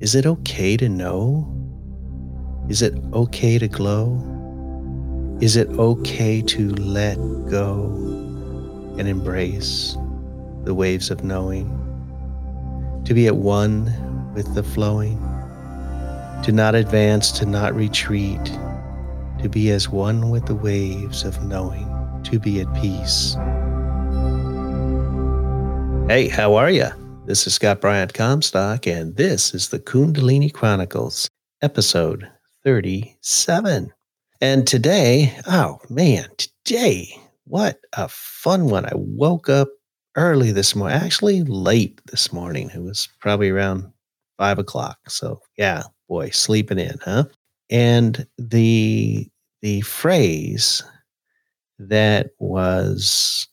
Is it okay to know? Is it okay to glow? Is it okay to let go and embrace the waves of knowing? To be at one with the flowing? To not advance, to not retreat, to be as one with the waves of knowing, to be at peace. Hey, how are you? This is Scott Bryant Comstock, and this is the Kundalini Chronicles, episode 37. And today, oh man, today, what a fun one. I woke up early this morning, actually late this morning. It was probably around five o'clock. So, yeah, boy, sleeping in, huh? And the the phrase that was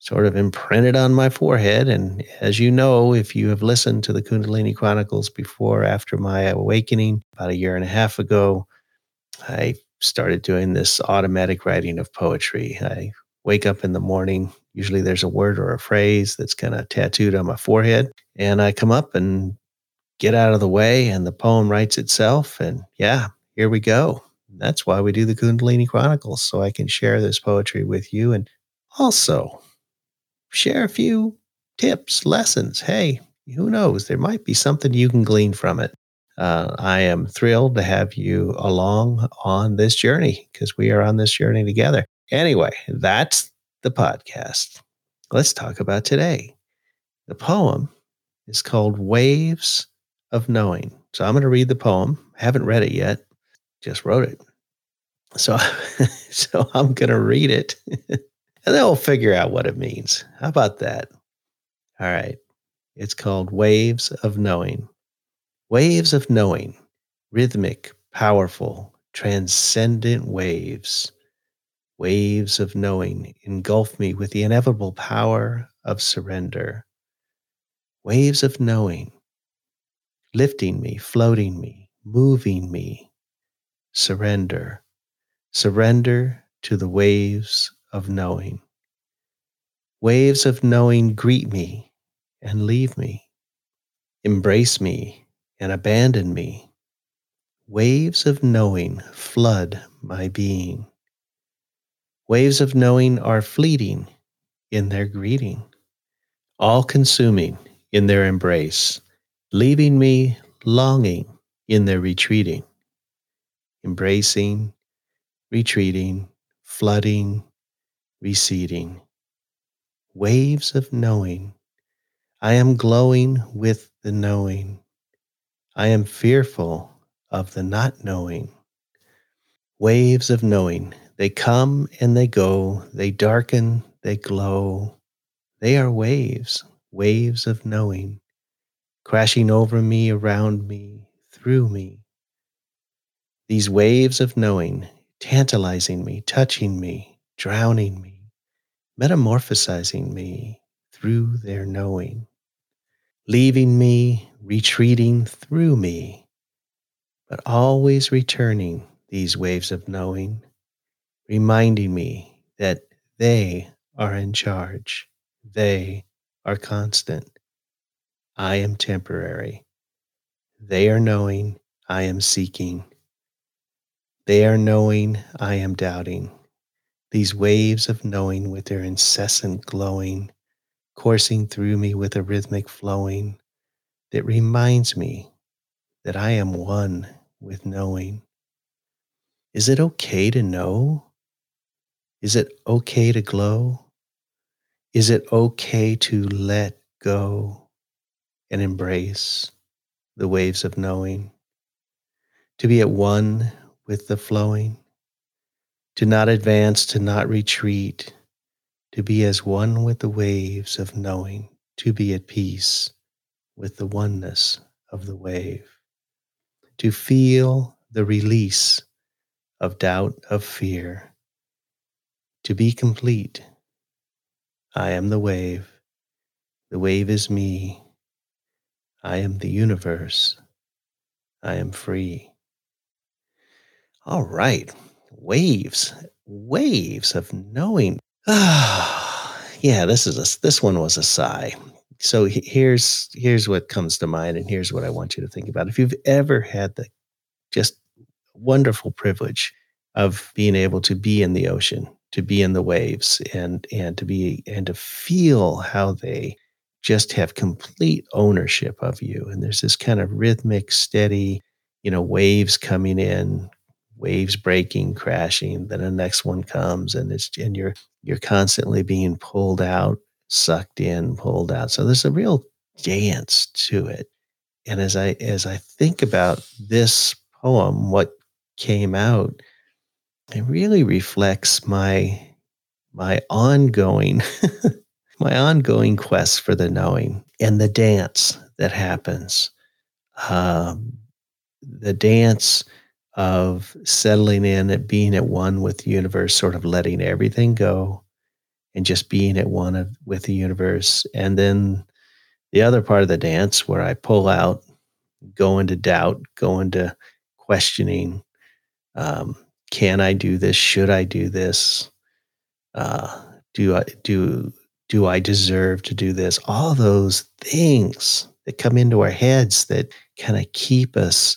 sort of imprinted on my forehead. And as you know, if you have listened to the Kundalini Chronicles before, after my awakening about a year and a half ago, I started doing this automatic writing of poetry. I wake up in the morning. Usually there's a word or a phrase that's kind of tattooed on my forehead. And I come up and get out of the way, and the poem writes itself. And yeah, here we go. That's why we do the Kundalini Chronicles, so I can share this poetry with you. And also, share a few tips, lessons. Hey, who knows? There might be something you can glean from it. Uh, I am thrilled to have you along on this journey because we are on this journey together. Anyway, that's the podcast. Let's talk about today. The poem is called Waves of Knowing. So I'm going to read the poem. I haven't read it yet, just wrote it. So, so I'm going to read it and then we'll figure out what it means. How about that? All right. It's called Waves of Knowing. Waves of Knowing, rhythmic, powerful, transcendent waves. Waves of knowing engulf me with the inevitable power of surrender. Waves of knowing, lifting me, floating me, moving me. Surrender. Surrender to the waves of knowing. Waves of knowing greet me and leave me, embrace me and abandon me. Waves of knowing flood my being. Waves of knowing are fleeting in their greeting, all consuming in their embrace, leaving me longing in their retreating, embracing, retreating, flooding, receding. Waves of knowing. I am glowing with the knowing. I am fearful of the not knowing. Waves of knowing. They come and they go. They darken, they glow. They are waves, waves of knowing, crashing over me, around me, through me. These waves of knowing, tantalizing me, touching me, drowning me, metamorphosizing me through their knowing, leaving me, retreating through me, but always returning these waves of knowing, reminding me that they are in charge, they are constant. I am temporary. They are knowing, I am seeking. They are knowing, I am doubting these waves of knowing with their incessant glowing, coursing through me with a rhythmic flowing that reminds me that I am one with knowing. Is it okay to know? Is it okay to glow? Is it okay to let go and embrace the waves of knowing? To be at one with the flowing? To not advance, to not retreat, to be as one with the waves of knowing, to be at peace with the oneness of the wave, to feel the release of doubt, of fear, to be complete. I am the wave. The wave is me. I am the universe. I am free. All right waves, waves of knowing. Ah, yeah, this is a, this one was a sigh. so here's here's what comes to mind and here's what i want you to think about if you've ever had the just wonderful privilege of being able to be in the ocean to be in the waves and and to be and to feel how they just have complete ownership of you and there's this kind of rhythmic steady you know waves coming in waves breaking crashing then the next one comes and it's and you're you're constantly being pulled out sucked in pulled out. So there's a real dance to it. And as i as i think about this poem what came out it really reflects my my ongoing my ongoing quest for the knowing and the dance that happens. Um, the dance of settling in at being at one with the universe sort of letting everything go and just being at one with the universe and then the other part of the dance where i pull out go into doubt go into questioning um, can I do this? Should I do this? Uh, do I do do I deserve to do this? All those things that come into our heads that kind of keep us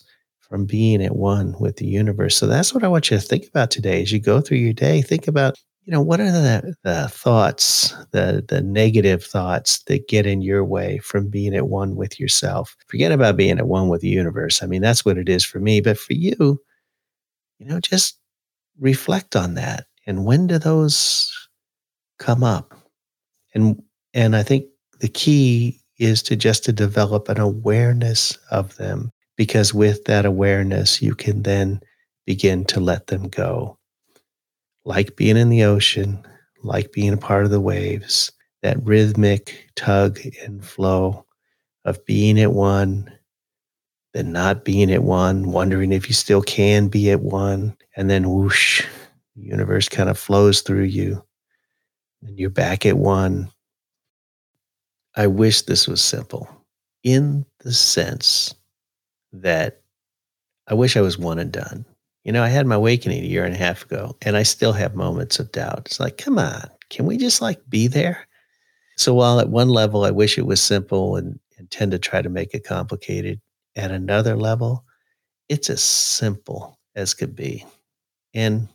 from being at one with the universe. So that's what I want you to think about today as you go through your day. Think about, you know, what are the, the thoughts, the the negative thoughts that get in your way from being at one with yourself. Forget about being at one with the universe. I mean, that's what it is for me. But for you, you know, just reflect on that. And when do those come up? And and I think the key is to just to develop an awareness of them because with that awareness you can then begin to let them go. Like being in the ocean, like being a part of the waves, that rhythmic tug and flow of being at one, then not being at one, wondering if you still can be at one, and then whoosh, the universe kind of flows through you, and you're back at one. I wish this was simple in the sense that I wish I was one and done. You know, I had my awakening a year and a half ago, and I still have moments of doubt. It's like, come on, can we just like be there? So while at one level I wish it was simple and, and tend to try to make it complicated, at another level, it's as simple as could be. And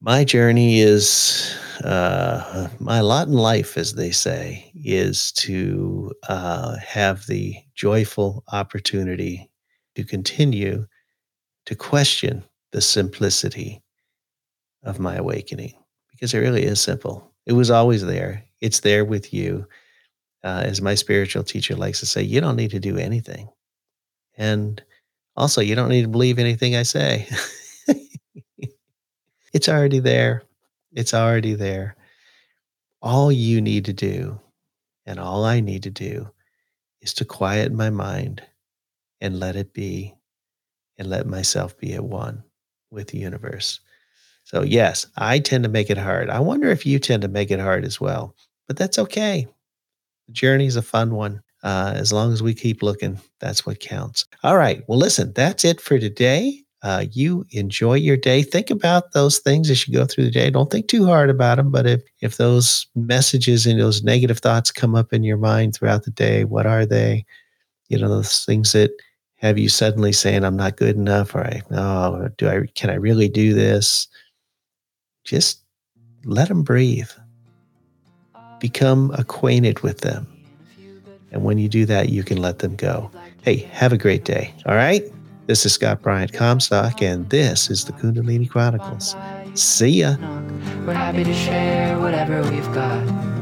my journey is uh, my lot in life, as they say, is to uh, have the joyful opportunity to continue to question the simplicity of my awakening because it really is simple. It was always there, it's there with you. Uh, as my spiritual teacher likes to say, you don't need to do anything. And also, you don't need to believe anything I say. it's already there. It's already there. All you need to do, and all I need to do, is to quiet my mind and let it be and let myself be at one with the universe. So, yes, I tend to make it hard. I wonder if you tend to make it hard as well, but that's okay. The journey is a fun one. Uh, as long as we keep looking, that's what counts. All right. Well, listen, that's it for today. Uh, you enjoy your day. Think about those things as you go through the day. Don't think too hard about them. But if if those messages and those negative thoughts come up in your mind throughout the day, what are they? You know, those things that have you suddenly saying, "I'm not good enough," or "I oh, do I can I really do this?" Just let them breathe. Become acquainted with them and when you do that, you can let them go. Hey, have a great day. All right? This is Scott Bryant Comstock, and this is the Kundalini Chronicles. See ya. We're happy to share whatever we've got.